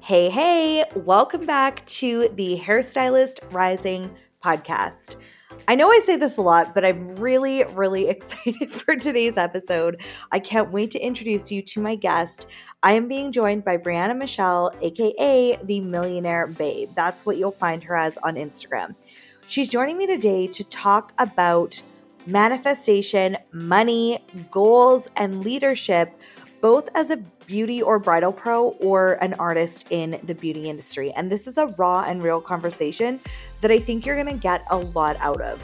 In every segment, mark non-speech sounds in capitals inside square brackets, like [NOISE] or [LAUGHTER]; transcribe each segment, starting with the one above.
Hey, hey, welcome back to the Hairstylist Rising podcast. I know I say this a lot, but I'm really, really [LAUGHS] excited for today's episode. I can't wait to introduce you to my guest. I am being joined by Brianna Michelle, aka the Millionaire Babe. That's what you'll find her as on Instagram. She's joining me today to talk about manifestation, money, goals, and leadership both as a beauty or bridal pro or an artist in the beauty industry. And this is a raw and real conversation that I think you're gonna get a lot out of.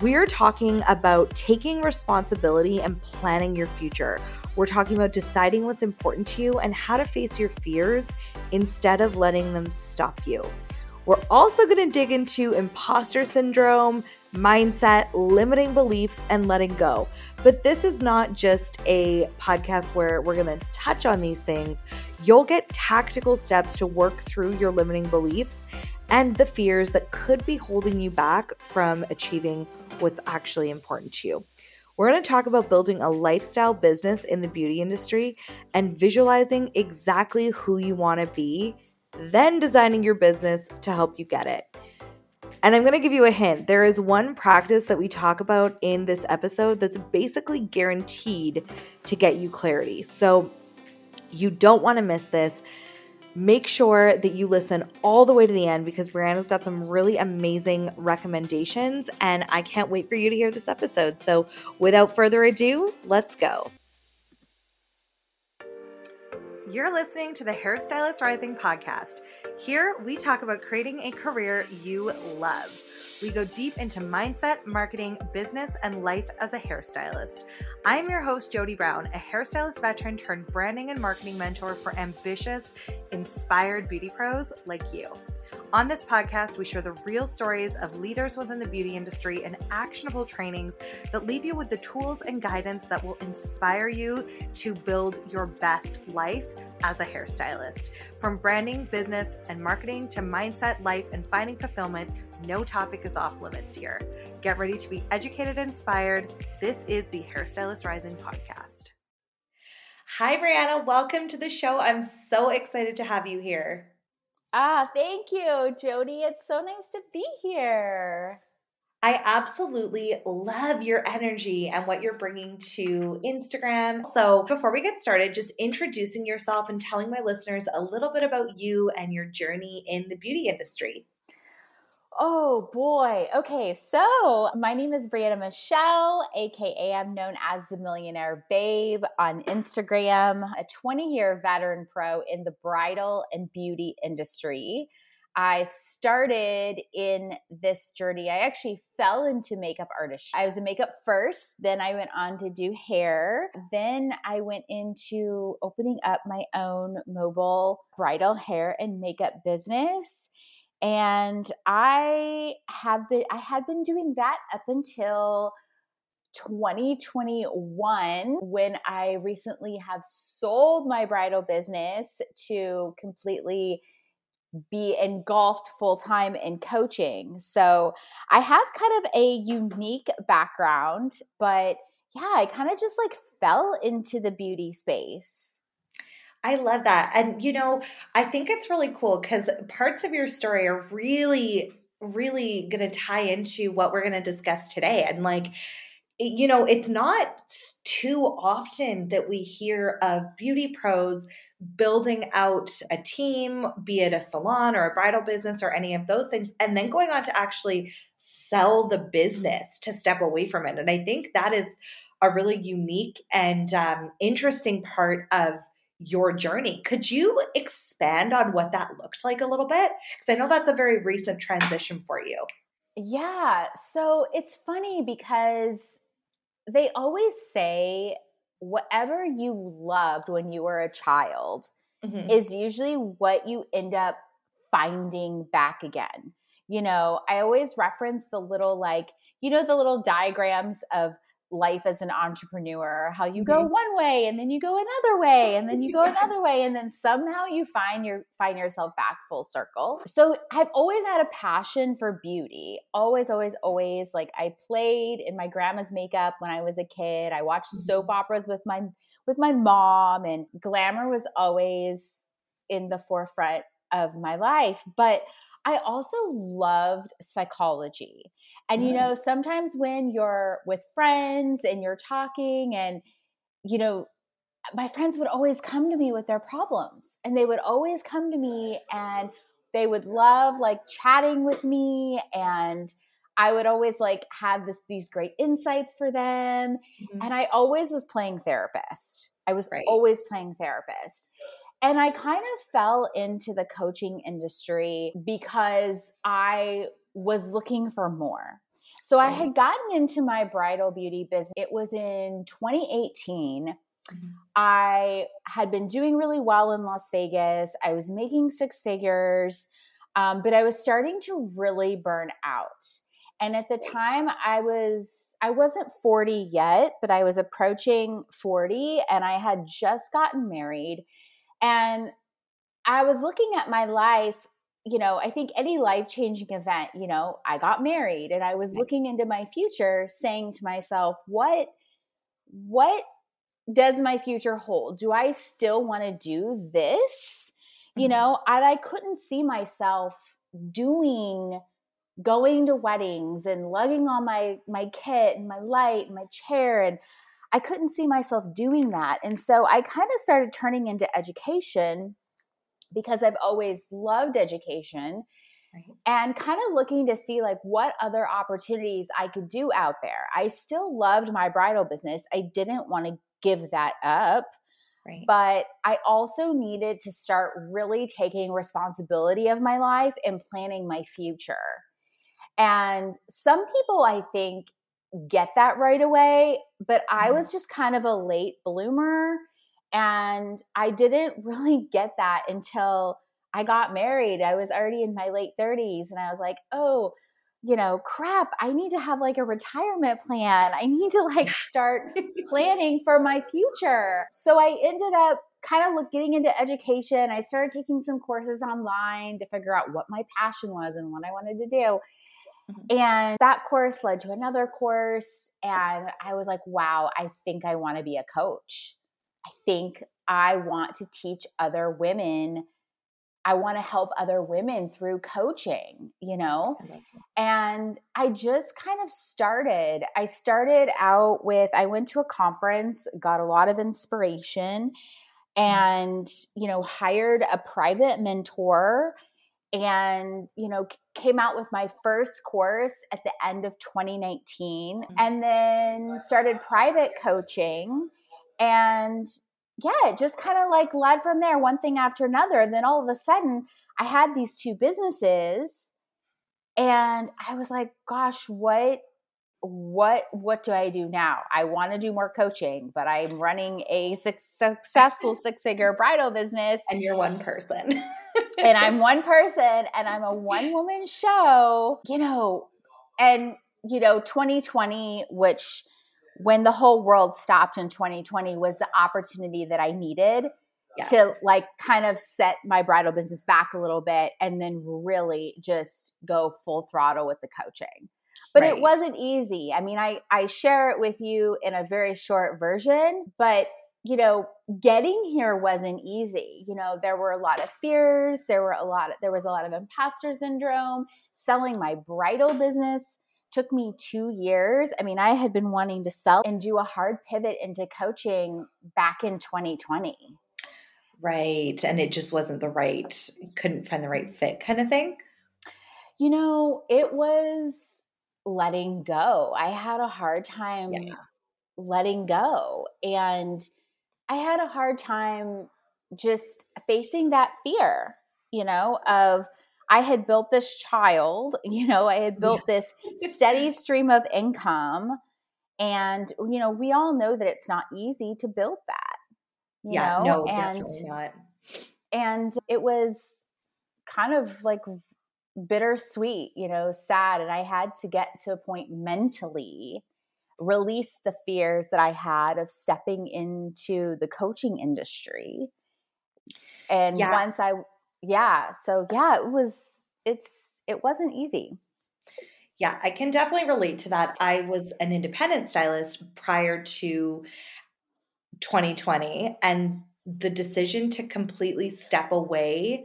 We're talking about taking responsibility and planning your future. We're talking about deciding what's important to you and how to face your fears instead of letting them stop you. We're also going to dig into imposter syndrome, mindset, limiting beliefs, and letting go. But this is not just a podcast where we're going to touch on these things. You'll get tactical steps to work through your limiting beliefs and the fears that could be holding you back from achieving what's actually important to you. We're going to talk about building a lifestyle business in the beauty industry and visualizing exactly who you want to be then designing your business to help you get it. And I'm going to give you a hint. There is one practice that we talk about in this episode that's basically guaranteed to get you clarity. So you don't want to miss this. Make sure that you listen all the way to the end because Brianna's got some really amazing recommendations, and I can't wait for you to hear this episode. So, without further ado, let's go. You're listening to the Hairstylist Rising podcast. Here, we talk about creating a career you love. We go deep into mindset, marketing, business, and life as a hairstylist. I'm your host, Jodie Brown, a hairstylist veteran turned branding and marketing mentor for ambitious, inspired beauty pros like you. On this podcast, we share the real stories of leaders within the beauty industry and actionable trainings that leave you with the tools and guidance that will inspire you to build your best life as a hairstylist. From branding, business, and marketing to mindset, life, and finding fulfillment, no topic is off limits here. Get ready to be educated and inspired. This is the Hairstylist Rising podcast. Hi, Brianna. Welcome to the show. I'm so excited to have you here. Ah, thank you, Jodie. It's so nice to be here. I absolutely love your energy and what you're bringing to Instagram. So, before we get started, just introducing yourself and telling my listeners a little bit about you and your journey in the beauty industry. Oh boy. Okay, so my name is Brianna Michelle, aka I'm known as the Millionaire Babe on Instagram, a 20 year veteran pro in the bridal and beauty industry. I started in this journey. I actually fell into makeup artistry. I was a makeup first, then I went on to do hair. Then I went into opening up my own mobile bridal hair and makeup business and i have been i had been doing that up until 2021 when i recently have sold my bridal business to completely be engulfed full time in coaching. So i have kind of a unique background but yeah i kind of just like fell into the beauty space I love that. And, you know, I think it's really cool because parts of your story are really, really going to tie into what we're going to discuss today. And, like, you know, it's not too often that we hear of beauty pros building out a team, be it a salon or a bridal business or any of those things, and then going on to actually sell the business to step away from it. And I think that is a really unique and um, interesting part of your journey. Could you expand on what that looked like a little bit? Because I know that's a very recent transition for you. Yeah. So it's funny because they always say whatever you loved when you were a child mm-hmm. is usually what you end up finding back again. You know, I always reference the little, like, you know, the little diagrams of life as an entrepreneur how you go mm-hmm. one way and then you go another way and then you go [LAUGHS] another way and then somehow you find your find yourself back full circle so i've always had a passion for beauty always always always like i played in my grandma's makeup when i was a kid i watched soap mm-hmm. operas with my with my mom and glamour was always in the forefront of my life. But I also loved psychology. And, you know, sometimes when you're with friends and you're talking, and, you know, my friends would always come to me with their problems and they would always come to me and they would love like chatting with me and I would always like have this these great insights for them mm-hmm. and I always was playing therapist. I was right. always playing therapist. And I kind of fell into the coaching industry because I was looking for more. So I had gotten into my bridal beauty business. It was in 2018. Mm-hmm. I had been doing really well in Las Vegas. I was making six figures, um, but I was starting to really burn out. And at the time, I was I wasn't 40 yet, but I was approaching 40, and I had just gotten married. And I was looking at my life you know, I think any life changing event, you know, I got married and I was looking into my future saying to myself, what, what does my future hold? Do I still want to do this? Mm-hmm. You know, and I couldn't see myself doing going to weddings and lugging on my my kit and my light and my chair and I couldn't see myself doing that. And so I kind of started turning into education because I've always loved education right. and kind of looking to see like what other opportunities I could do out there. I still loved my bridal business. I didn't want to give that up. Right. But I also needed to start really taking responsibility of my life and planning my future. And some people, I think, get that right away, but I mm-hmm. was just kind of a late bloomer. And I didn't [LAUGHS] really get that until I got married. I was already in my late 30s and I was like, oh, you know, crap, I need to have like a retirement plan. I need to like [LAUGHS] start planning for my future. So I ended up kind of look, getting into education. I started taking some courses online to figure out what my passion was and what I wanted to do. Mm-hmm. And that course led to another course. And I was like, wow, I think I want to be a coach. I think I want to teach other women. I want to help other women through coaching, you know? And I just kind of started. I started out with, I went to a conference, got a lot of inspiration, mm-hmm. and, you know, hired a private mentor and you know came out with my first course at the end of 2019 mm-hmm. and then started private coaching and yeah, it just kind of like led from there, one thing after another. And then all of a sudden, I had these two businesses, and I was like, gosh, what what what do I do now? I want to do more coaching, but I'm running a successful [LAUGHS] six figure bridal business, and you're one person. and I'm [LAUGHS] one person, and I'm a one woman show. You know, and you know, 2020, which when the whole world stopped in 2020 was the opportunity that I needed yeah. to like kind of set my bridal business back a little bit and then really just go full throttle with the coaching. But right. it wasn't easy. I mean, I I share it with you in a very short version, but you know, getting here wasn't easy. You know, there were a lot of fears, there were a lot of, there was a lot of imposter syndrome, selling my bridal business took me two years. I mean, I had been wanting to sell and do a hard pivot into coaching back in 2020. Right. And it just wasn't the right, couldn't find the right fit kind of thing. You know, it was letting go. I had a hard time yeah. letting go. And I had a hard time just facing that fear, you know, of, I had built this child, [LAUGHS] you know, I had built this [LAUGHS] steady stream of income. And, you know, we all know that it's not easy to build that. You yeah, know? no, and, definitely not. And it was kind of like bittersweet, you know, sad. And I had to get to a point mentally, release the fears that I had of stepping into the coaching industry. And yeah. once I yeah so yeah it was it's it wasn't easy. Yeah i can definitely relate to that. I was an independent stylist prior to 2020 and the decision to completely step away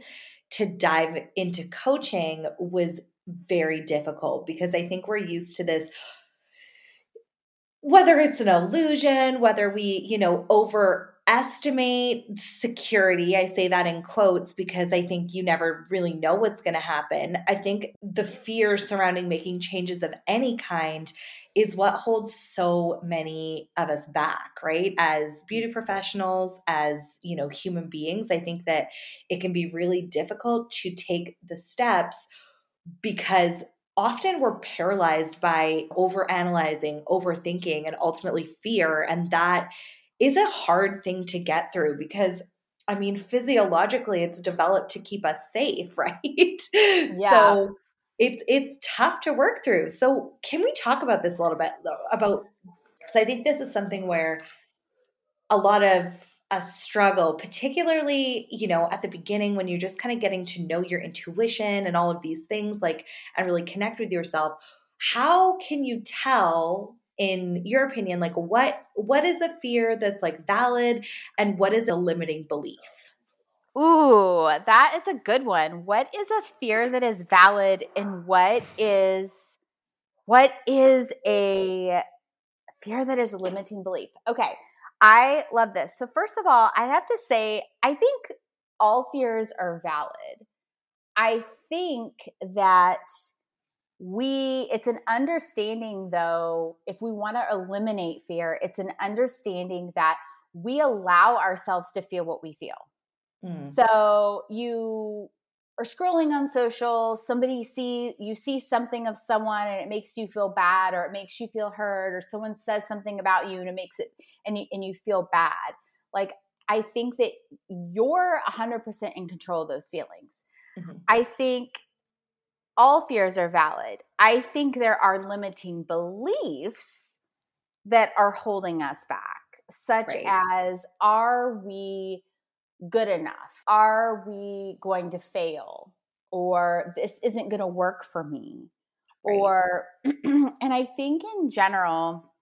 to dive into coaching was very difficult because I think we're used to this whether it's an illusion, whether we, you know, overestimate security. I say that in quotes because I think you never really know what's going to happen. I think the fear surrounding making changes of any kind is what holds so many of us back, right? As beauty professionals, as, you know, human beings, I think that it can be really difficult to take the steps because often we're paralyzed by overanalyzing, overthinking, and ultimately fear. And that is a hard thing to get through because I mean, physiologically, it's developed to keep us safe, [LAUGHS] right? Yeah. So it's it's tough to work through. So can we talk about this a little bit about because I think this is something where a lot of a struggle, particularly, you know, at the beginning when you're just kind of getting to know your intuition and all of these things, like, and really connect with yourself. How can you tell in your opinion like what what is a fear that's like valid and what is a limiting belief ooh that is a good one what is a fear that is valid and what is what is a fear that is a limiting belief okay I love this. So, first of all, I have to say, I think all fears are valid. I think that we, it's an understanding though, if we want to eliminate fear, it's an understanding that we allow ourselves to feel what we feel. Mm. So, you are scrolling on social somebody see you see something of someone and it makes you feel bad or it makes you feel hurt or someone says something about you and it makes it and you, and you feel bad like i think that you're 100% in control of those feelings mm-hmm. i think all fears are valid i think there are limiting beliefs that are holding us back such right. as are we good enough? Are we going to fail? Or this isn't going to work for me? Right. Or, [CLEARS THROAT] and I think in general,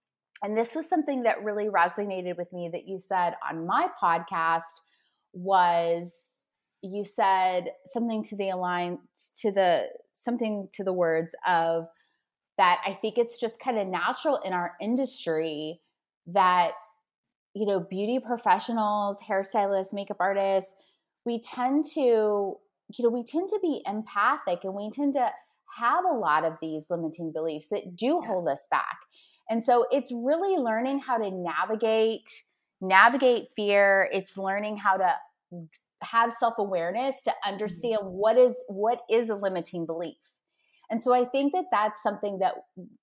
and this was something that really resonated with me that you said on my podcast was you said something to the alliance to the something to the words of that I think it's just kind of natural in our industry that you know, beauty professionals, hairstylists, makeup artists, we tend to, you know, we tend to be empathic and we tend to have a lot of these limiting beliefs that do yeah. hold us back. And so it's really learning how to navigate navigate fear. It's learning how to have self-awareness to mm-hmm. understand what is what is a limiting belief. And so I think that that's something that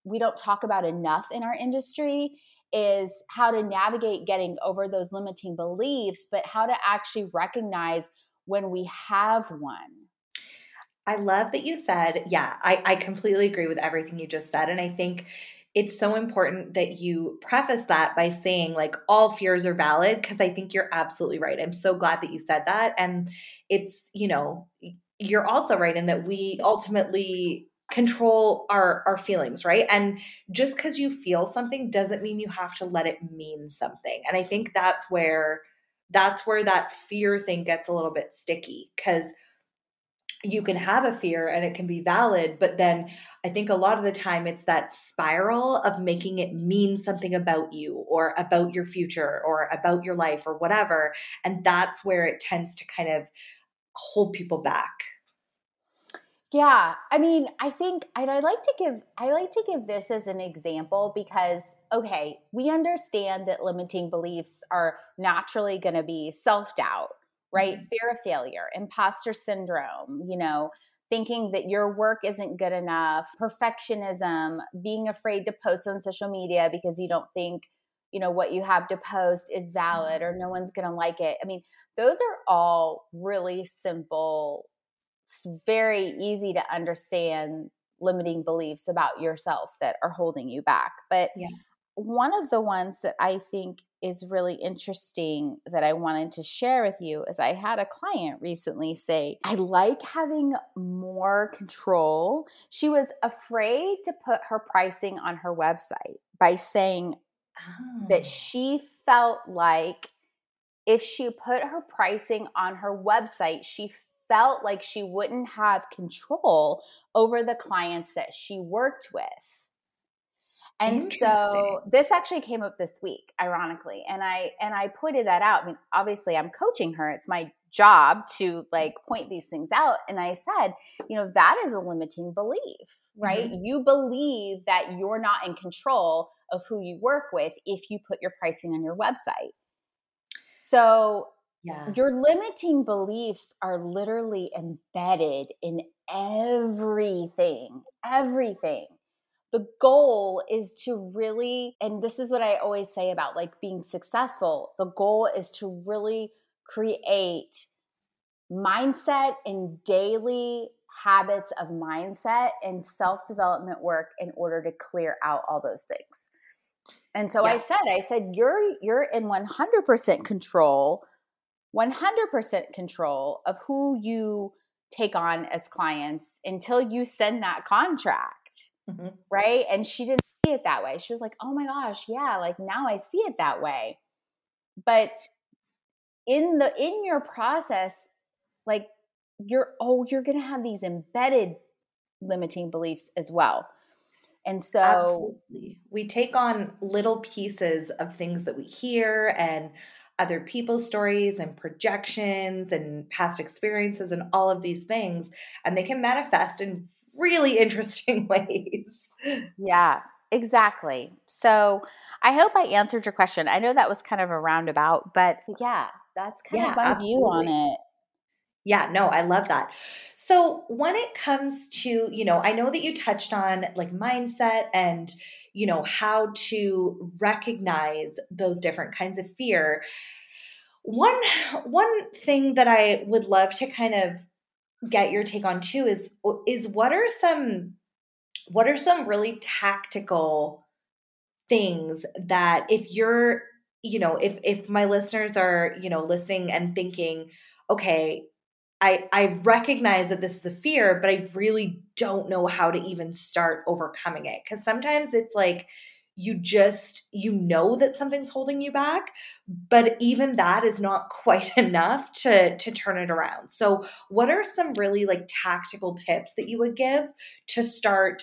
we don't talk about enough in our industry is how to navigate getting over those limiting beliefs, but how to actually recognize when we have one. I love that you said, yeah, I, I completely agree with everything you just said. And I think it's so important that you preface that by saying, like, all fears are valid, because I think you're absolutely right. I'm so glad that you said that. And it's, you know, you're also right in that we ultimately control our our feelings right and just because you feel something doesn't mean you have to let it mean something and i think that's where that's where that fear thing gets a little bit sticky because you can have a fear and it can be valid but then i think a lot of the time it's that spiral of making it mean something about you or about your future or about your life or whatever and that's where it tends to kind of hold people back. Yeah, I mean, I think and I like to give I like to give this as an example because okay, we understand that limiting beliefs are naturally going to be self-doubt, right? Mm-hmm. Fear of failure, imposter syndrome, you know, thinking that your work isn't good enough, perfectionism, being afraid to post on social media because you don't think, you know, what you have to post is valid or mm-hmm. no one's going to like it. I mean, those are all really simple very easy to understand limiting beliefs about yourself that are holding you back. But yeah. one of the ones that I think is really interesting that I wanted to share with you is I had a client recently say, I like having more control. She was afraid to put her pricing on her website by saying oh. that ah. she felt like if she put her pricing on her website, she felt like she wouldn't have control over the clients that she worked with. And so this actually came up this week, ironically. And I and I pointed that out. I mean, obviously I'm coaching her. It's my job to like point these things out. And I said, you know, that is a limiting belief, right? Mm-hmm. You believe that you're not in control of who you work with if you put your pricing on your website. So yeah. your limiting beliefs are literally embedded in everything, everything the goal is to really and this is what i always say about like being successful the goal is to really create mindset and daily habits of mindset and self-development work in order to clear out all those things and so yes. i said i said you're you're in 100% control 100% control of who you take on as clients until you send that contract mm-hmm. right? And she didn't see it that way. She was like, oh my gosh, yeah, like now I see it that way. But in the in your process, like you're oh, you're gonna have these embedded limiting beliefs as well. And so Absolutely. we take on little pieces of things that we hear and other people's stories and projections and past experiences and all of these things, and they can manifest in really interesting [LAUGHS] ways. Yeah, exactly. So I hope I answered your question. I know that was kind of a roundabout, but yeah, that's kind yeah, of my absolutely. view on it. Yeah, no, I love that. So, when it comes to, you know, I know that you touched on like mindset and, you know, how to recognize those different kinds of fear. One one thing that I would love to kind of get your take on too is is what are some what are some really tactical things that if you're you know if if my listeners are you know listening and thinking okay i i recognize that this is a fear but i really don't know how to even start overcoming it. Because sometimes it's like you just you know that something's holding you back but even that is not [LAUGHS] quite enough to to turn it around so what are some really like tactical tips that you would give to start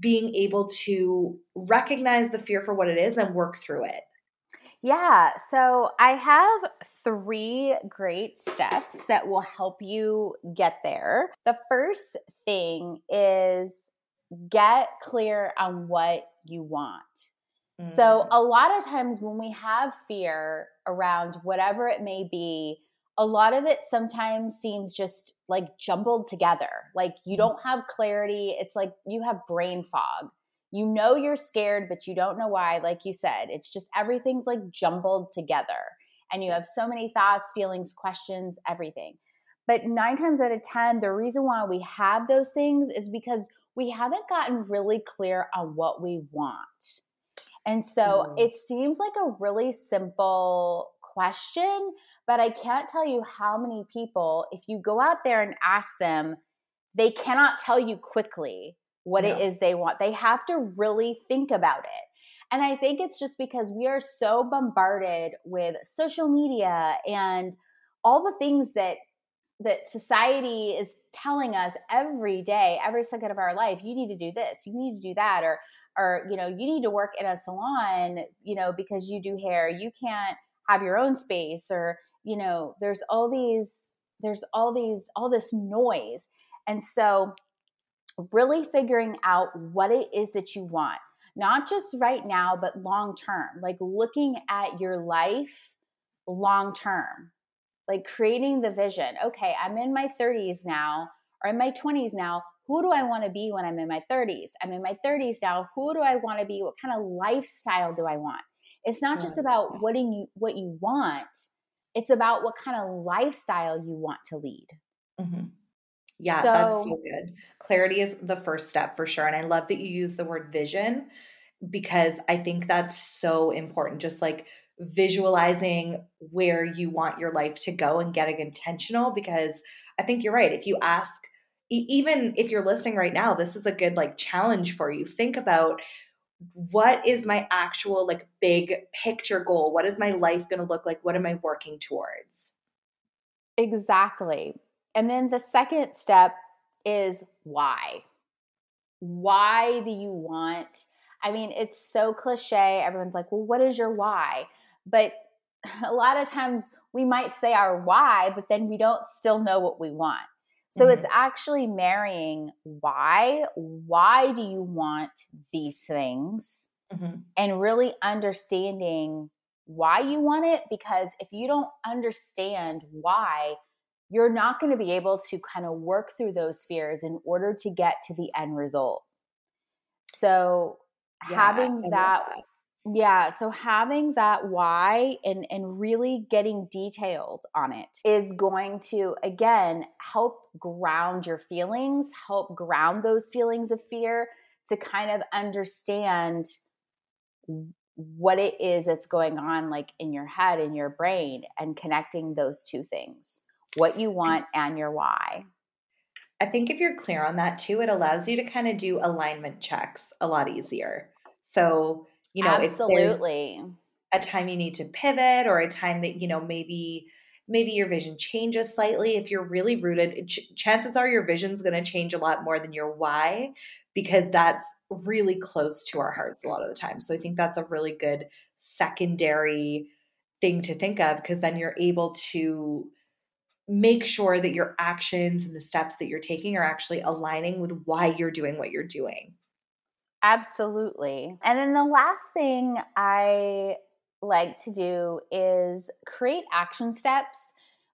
being able to recognize the fear for what it is and work through it yeah, so I have three great steps that will help you get there. The first thing is get clear on what you want. So, mm. a lot of times when we have fear around whatever it may be, a lot of it sometimes seems just like jumbled together. Like you mm. don't have clarity. It's like you have brain fog. You know you're scared, but you don't know why. Like you said, it's just everything's like jumbled together. And you have so many thoughts, feelings, questions, everything. But nine times out of 10, the reason why we have those things is because we haven't gotten really clear on what we want. And so mm. it seems like a really simple question, but I can't tell you how many people, if you go out there and ask them, they cannot tell you quickly what it is they want. They have to really think about it. And I think it's just because we are so bombarded with social media and all the things that that society is telling us every day, every second of our life, you need to do this, you need to do that, or or you know you need to work in a salon you know because you do hair you can't have your own space or you know there's all these there's all these all this noise. And so really figuring out what it is that you want not just right now but long term like looking at your life long term like creating the vision okay i'm in my 30s now or in my 20s now who do I want to be when I'm in my 30s? I'm in my 30s now. Who do I want to be? What kind of lifestyle do I want? It's not just about what you what you want. It's about what kind of lifestyle you want to lead. Mm-hmm. Yeah, so, that's so good. Clarity is the first step for sure. And I love that you use the word vision because I think that's so important. Just like visualizing where you want your life to go and getting intentional because I think you're right. If you ask even if you're listening right now, this is a good like challenge for you. Think about what is my actual like big picture goal? What is my life going to look like? What am I working towards? Exactly. And then the second step is why. Why do you want? I mean, it's so cliche. Everyone's like, well, what is your why? But a lot of times we might say our why, but then we don't still know what we want. So mm-hmm. it's actually marrying why. Why do you want these things? Mm-hmm. And really understanding why you want it. Because if you don't understand why, you're not going to be able to kind of work through those fears in order to get to the end result. So yeah, having that, that yeah, so having that why and and really getting detailed on it is going to again help ground your feelings, help ground those feelings of fear to kind of understand what it is that's going on like in your head in your brain and connecting those two things what you want and your why. I think if you're clear on that too it allows you to kind of do alignment checks a lot easier. So you know absolutely. a time you need to pivot or a time that you know maybe maybe your vision changes slightly if you're really rooted ch- chances are your vision's going to change a lot more than your why because that's really close to our hearts a lot of the time. So i think that's a really good secondary thing to think of because then you're able to make sure that your actions and the steps that you're taking are actually aligning with why you're doing what you're doing Absolutely. And then the last thing I like to do is create action steps,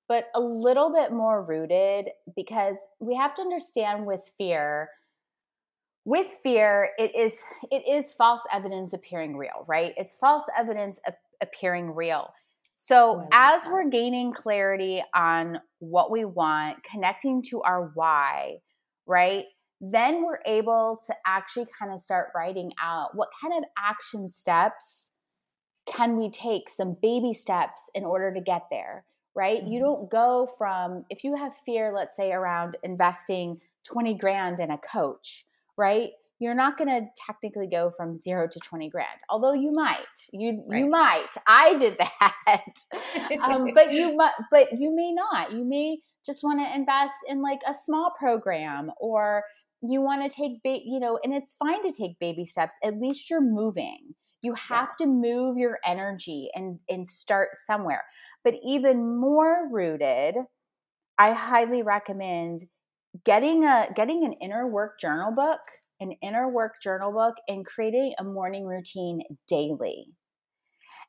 but a little bit more rooted because we have to understand with fear with fear it is it is false evidence appearing real right? It's false evidence appearing real. So as we're gaining clarity on what we want connecting to our why right then we're able to actually kind of start writing out what kind of action steps can we take, some baby steps in order to get there, right? Mm-hmm. You don't go from, if you have fear, let's say around investing 20 grand in a coach, right? You're not going to technically go from zero to 20 grand, although you might. You right. you might. I did that, [LAUGHS] um, but you [LAUGHS] but you may not. You may just want to invest in like a small program or you want to take ba- you know and it's fine to take baby steps at least you're moving. You have to move your energy and and start somewhere. But even more rooted i highly recommend getting a getting an inner work journal book an inner work journal book and creating a morning routine daily.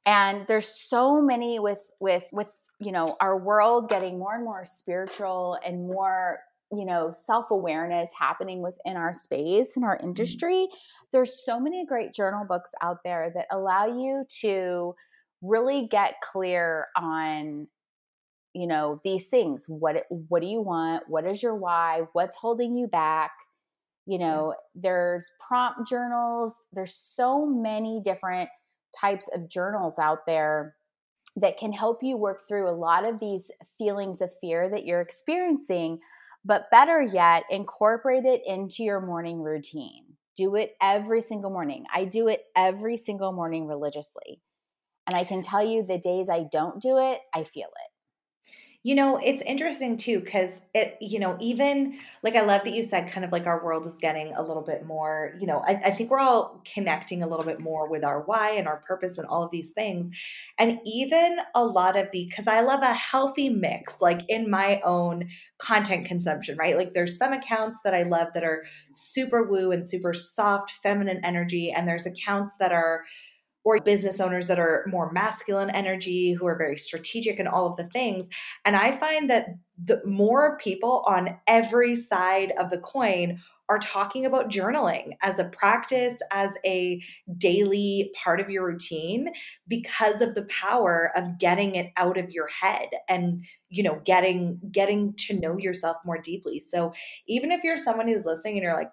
And there's so many with with with you know our world getting more and more spiritual and more you know self-awareness happening within our space and our mm-hmm. industry there's so many great journal books out there that allow you to really get clear on you know these things. What what do you want? What is your why? What's holding you back? You know there's prompt journals. There's so many different types of journals out there that can help you work through a lot of these feelings of fear that you're experiencing but better yet, incorporate it into your morning routine. Do it every single morning. I do it every single morning religiously. And I can tell you the days I don't do it, I feel it. You know, it's interesting too, because it, you know, even like I love that you said kind of like our world is getting a little bit more, you know, I, I think we're all connecting a little bit more with our why and our purpose and all of these things. And even a lot of the, because I love a healthy mix, like in my own content consumption, right? Like there's some accounts that I love that are super woo and super soft, feminine energy. And there's accounts that are, or business owners that are more masculine energy, who are very strategic and all of the things. And I find that the more people on every side of the coin are talking about journaling as a practice as a daily part of your routine because of the power of getting it out of your head and you know getting getting to know yourself more deeply so even if you're someone who's listening and you're like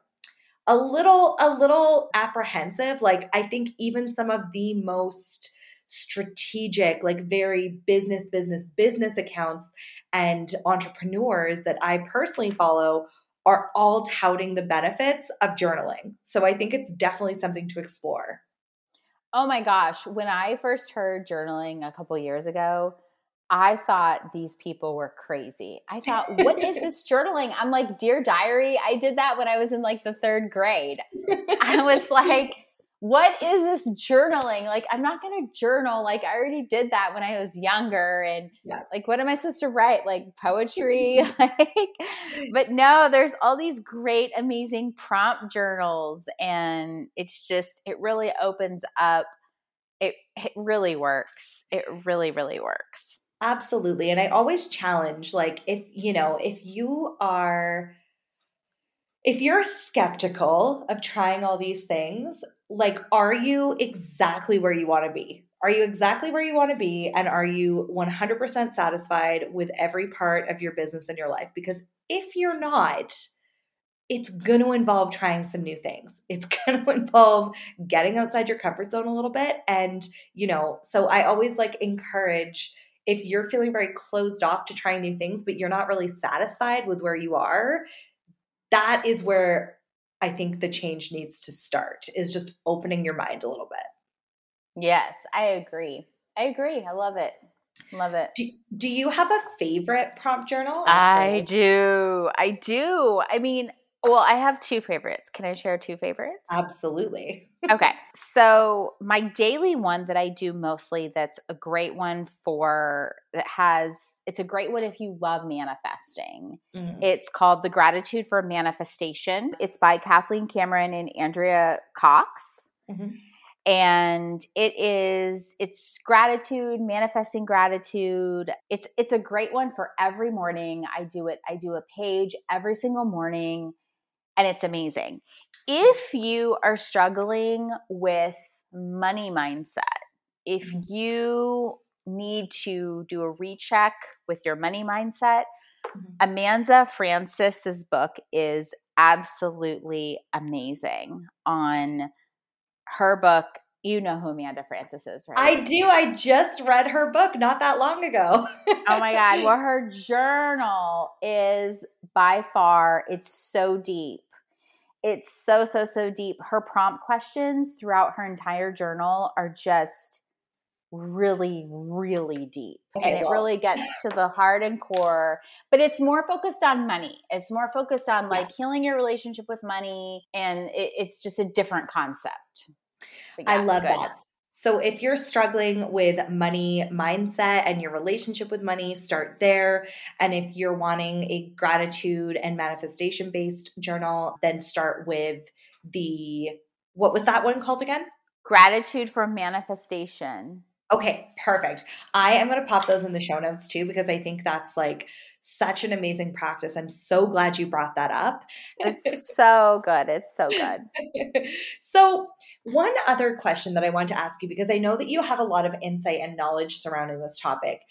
a little a little apprehensive like i think even some of the most strategic like very business business business accounts and entrepreneurs that i personally follow are all touting the benefits of journaling. So I think it's definitely something to explore. Oh my gosh. When I first heard journaling a couple years ago, I thought these people were crazy. I thought, [LAUGHS] what is this journaling? I'm like, Dear Diary. I did that when I was in like the third grade. I was [LAUGHS] like, what is this journaling? Like, I'm not going to journal. Like, I already did that when I was younger. And yeah. like, what am I supposed to write? Like, poetry? [LAUGHS] like, but no, there's all these great, amazing prompt journals. And it's just, it really opens up. It, it really works. It really, really works. Absolutely. And I always challenge, like, if, you know, if you are, if you're skeptical of trying all these things, like, are you exactly where you want to be? Are you exactly where you want to be? And are you 100% satisfied with every part of your business and your life? Because if you're not, it's going to involve trying some new things. [LAUGHS] It's going to involve getting outside your comfort zone a little bit. And, you know, so I always like encourage if you're feeling very closed off to trying new things, but you're not really satisfied with where you are, that is where I think the change needs to start is just opening your mind a little bit. Yes, I agree. I agree. I love it. Love it. Do, do you have a favorite prompt journal? I do. I do. I mean, well, I have two favorites. Can I share two favorites? Absolutely. [LAUGHS] okay. So, my daily one that I do mostly that's a great one for that has it's a great one if you love manifesting. Mm. It's called The Gratitude for Manifestation. It's by Kathleen Cameron and Andrea Cox. Mm-hmm and it is it's gratitude manifesting gratitude it's it's a great one for every morning i do it i do a page every single morning and it's amazing. If you are struggling with money mindset, if mm-hmm. you need to do a recheck with your money mindset, mm-hmm. Amanda Frances's book is absolutely amazing on her book. You know who Amanda Frances is, right? I do. I just read her book not that long ago. oh my God. [LAUGHS] Well, her journal is by far, it's so deep it's so, so, so deep. Her prompt questions throughout her entire journal are just really, really deep. Okay, and it well. really gets to the heart and core, but it's more focused on money. It's more focused on like yeah. healing your relationship with money. And it, it's just a different concept. Yeah, I love that. So, if you're struggling with money mindset and your relationship with money, start there. And if you're wanting a gratitude and manifestation based journal, then start with the what was that one called again? Gratitude for manifestation. Okay, perfect. I am going to pop those in the show notes too because I think that's like such an amazing practice. I'm so glad you brought that up. It's so good. It's so good. [LAUGHS] so, one other question that I want to ask you because I know that you have a lot of insight and knowledge surrounding this topic.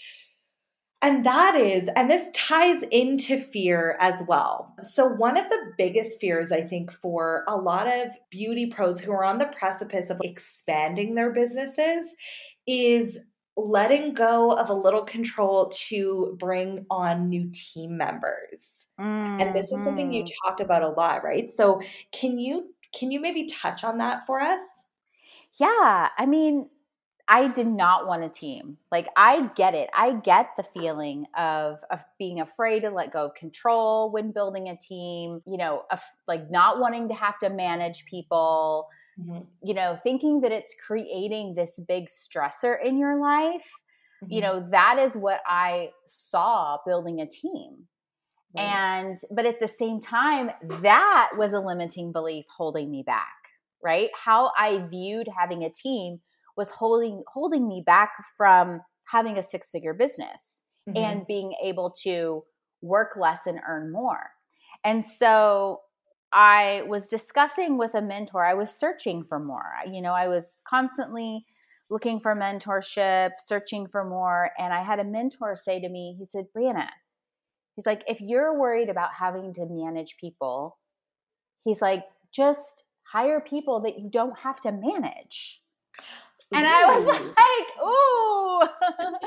And that is, and this ties into fear as well. So, one of the biggest fears, I think, for a lot of beauty pros who are on the precipice of expanding their businesses is letting go of a little control to bring on new team members. Mm-hmm. And this is something you mm-hmm. talk about a lot, right? So, can you can you maybe touch on that for us? Yeah, I mean, I did not want a team. Like I get it. I get the feeling of of being afraid to let go of control when building a team, you know, of, like not wanting to have to manage people, mm-hmm. you know, thinking that it's creating this big stressor in your life. Mm-hmm. You know, that is what I saw building a team. And, but at the same time, that was a limiting belief holding me back, right? How I viewed having a team was holding holding me back from having a six figure business mm-hmm. and being able to work less and earn more. And so I was discussing with a mentor, I was searching for more. You know, I was constantly looking for mentorship, searching for more. And I had a mentor say to me, he said, Brianna, he's like, if you're worried about having to manage people, he's like, just hire people that you don't have to manage. And. I was [LAUGHS] like, ooh, [LAUGHS]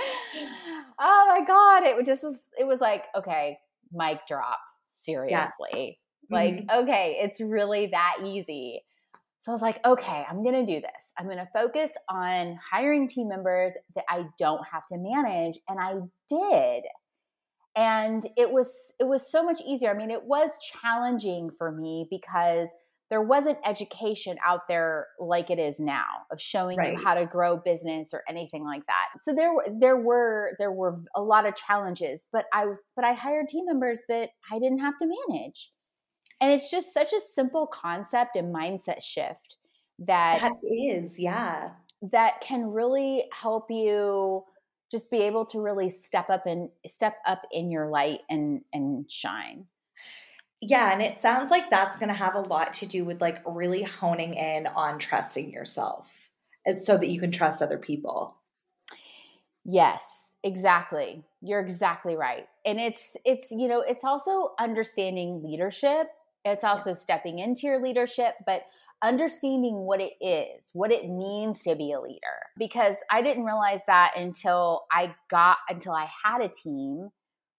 oh my God. It was just was, it was like, okay, mic drop. Seriously. Like, mm-hmm. okay, it's really that easy. So I was like, okay, I'm going to do this. I'm going to focus on hiring team members that I don't have to manage. And I did. And it was it was so much easier. I mean, it was challenging for me because there wasn't education out there like it is now of showing right. you how to grow business or anything like that. So there there were there were a lot of challenges, but I was but I hired team members that I didn't have to manage. And it's just such a simple concept and mindset shift that that is, yeah. That can really help you just be able to really step up and step up in your light and and shine. Yeah, and it sounds like that's going to have a lot to do with like really honing in on trusting yourself so that you can trust other people. Yes, exactly. You're exactly right. And it's it's you know, it's also understanding leadership. It's also stepping into your leadership, but understanding what it is, what it means to be a leader. Because I didn't realize that until I got until I had a team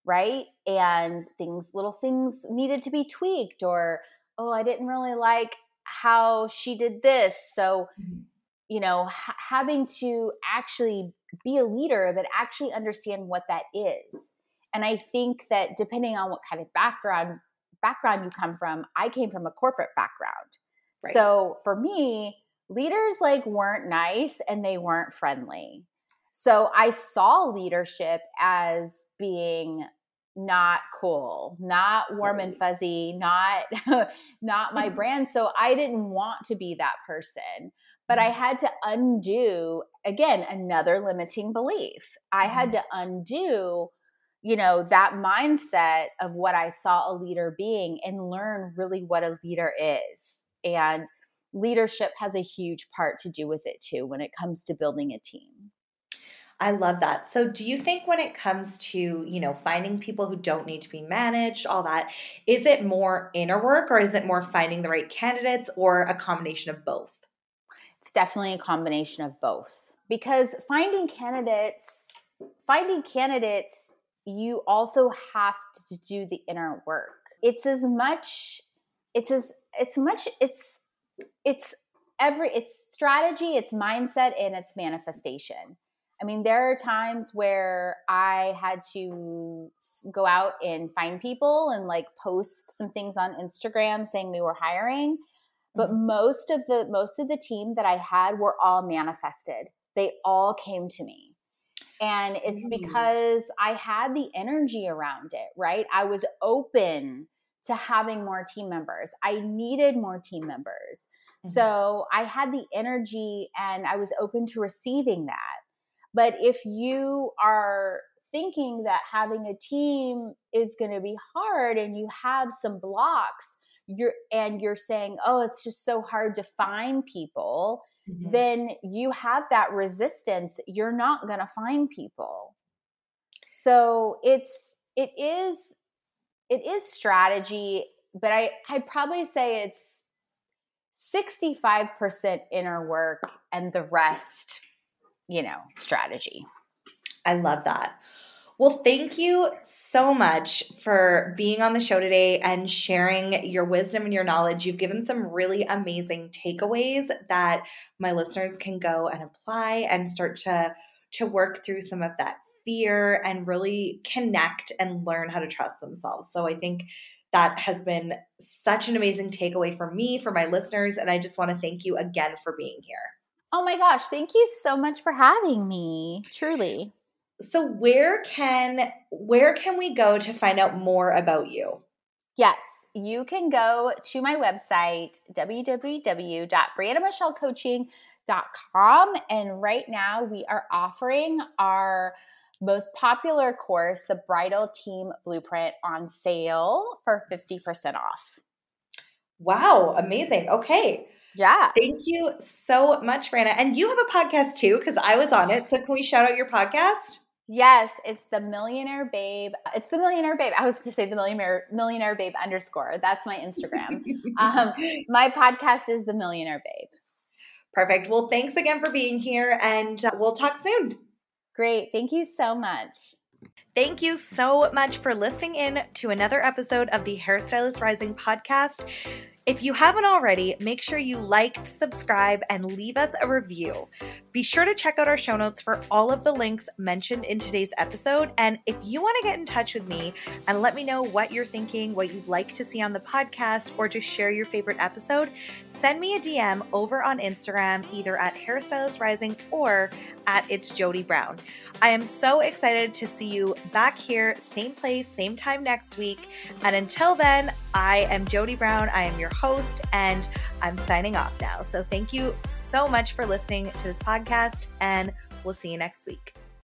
right? And things, little things needed to be tweaked, or, oh, I didn't really like how she did this. So, mm-hmm. you know, ha- having to actually be a leader, but actually understand what that is. And I think that depending on what kind of background background you come from, I came from a corporate background. Right. So for me, leaders like weren't nice and they weren't friendly. So I saw leadership as being not cool, not warm and fuzzy, not [LAUGHS] not my brand. So I didn't want to be that person. But I mm-hmm. had to undo again another limiting belief. I had mm-hmm. to undo you know that mindset of what I saw a leader being and learn really what a leader is. And leadership has a huge part to do with it too when it comes to building a team. I love that. So do you think when it comes to, you know, finding people who don't need to be managed, all that, is it more inner work or is it more finding the right candidates or a combination of both? It's definitely a combination of both. Because finding candidates, finding candidates, you also have to do the inner work. It's as much it's as it's much it's it's every it's strategy, it's mindset and it's manifestation I mean, there are times where I had to go out and find people and like post some things on Instagram saying we were hiring. But mm-hmm. most of the most of the team that I had were all manifested. They all came to me. And it's mm-hmm. because I had the energy around it, right? I was open to having more team members. I needed more team members. Mm-hmm. So I had the energy and I was open to receiving that. But if you are thinking that having a team is going to be hard and you have some blocks, you're and you're saying, "Oh, it's just so hard to find people." Mm-hmm. Then you have that resistance. You're not going to find people. So it's it is it is strategy, but I I'd probably say it's 65% inner work and the rest you know, strategy. I love that. Well, thank you so much for being on the show today and sharing your wisdom and your knowledge. You've given some really amazing takeaways that my listeners can go and apply and start to to work through some of that fear and really connect and learn how to trust themselves. So I think that has been such an amazing takeaway for me, for my listeners, and I just want to thank you again for being here. Oh my gosh, thank you so much for having me. Truly. So where can where can we go to find out more about you? Yes, you can go to my website www.briannamichellecoaching.com and right now we are offering our most popular course, the Bridal Team Blueprint on sale for 50% off. Wow, amazing. Okay. Yeah. Thank you so much, Brianna. And you have a podcast too, because I was on it. So can we shout out your podcast? Yes, it's the Millionaire Babe. It's the Millionaire Babe. I was going to say the Millionaire Millionaire Babe underscore. That's my Instagram. [LAUGHS] um, my podcast is the Millionaire Babe. Perfect. Well, thanks again for being here, and uh, we'll talk soon. Great. Thank you so much. Thank you so much for listening in to another episode of the Hairstylist Rising podcast. If you haven't already, make sure you like, subscribe, and leave us a review. Be sure to check out our show notes for all of the links mentioned in today's episode. And if you want to get in touch with me and let me know what you're thinking, what you'd like to see on the podcast, or just share your favorite episode, send me a DM over on Instagram, either at Hairstylist Rising or at It's Jodie Brown. I am so excited to see you back here, same place, same time next week. And until then, I am Jodie Brown. I am your host, and I'm signing off now. So thank you so much for listening to this podcast, and we'll see you next week.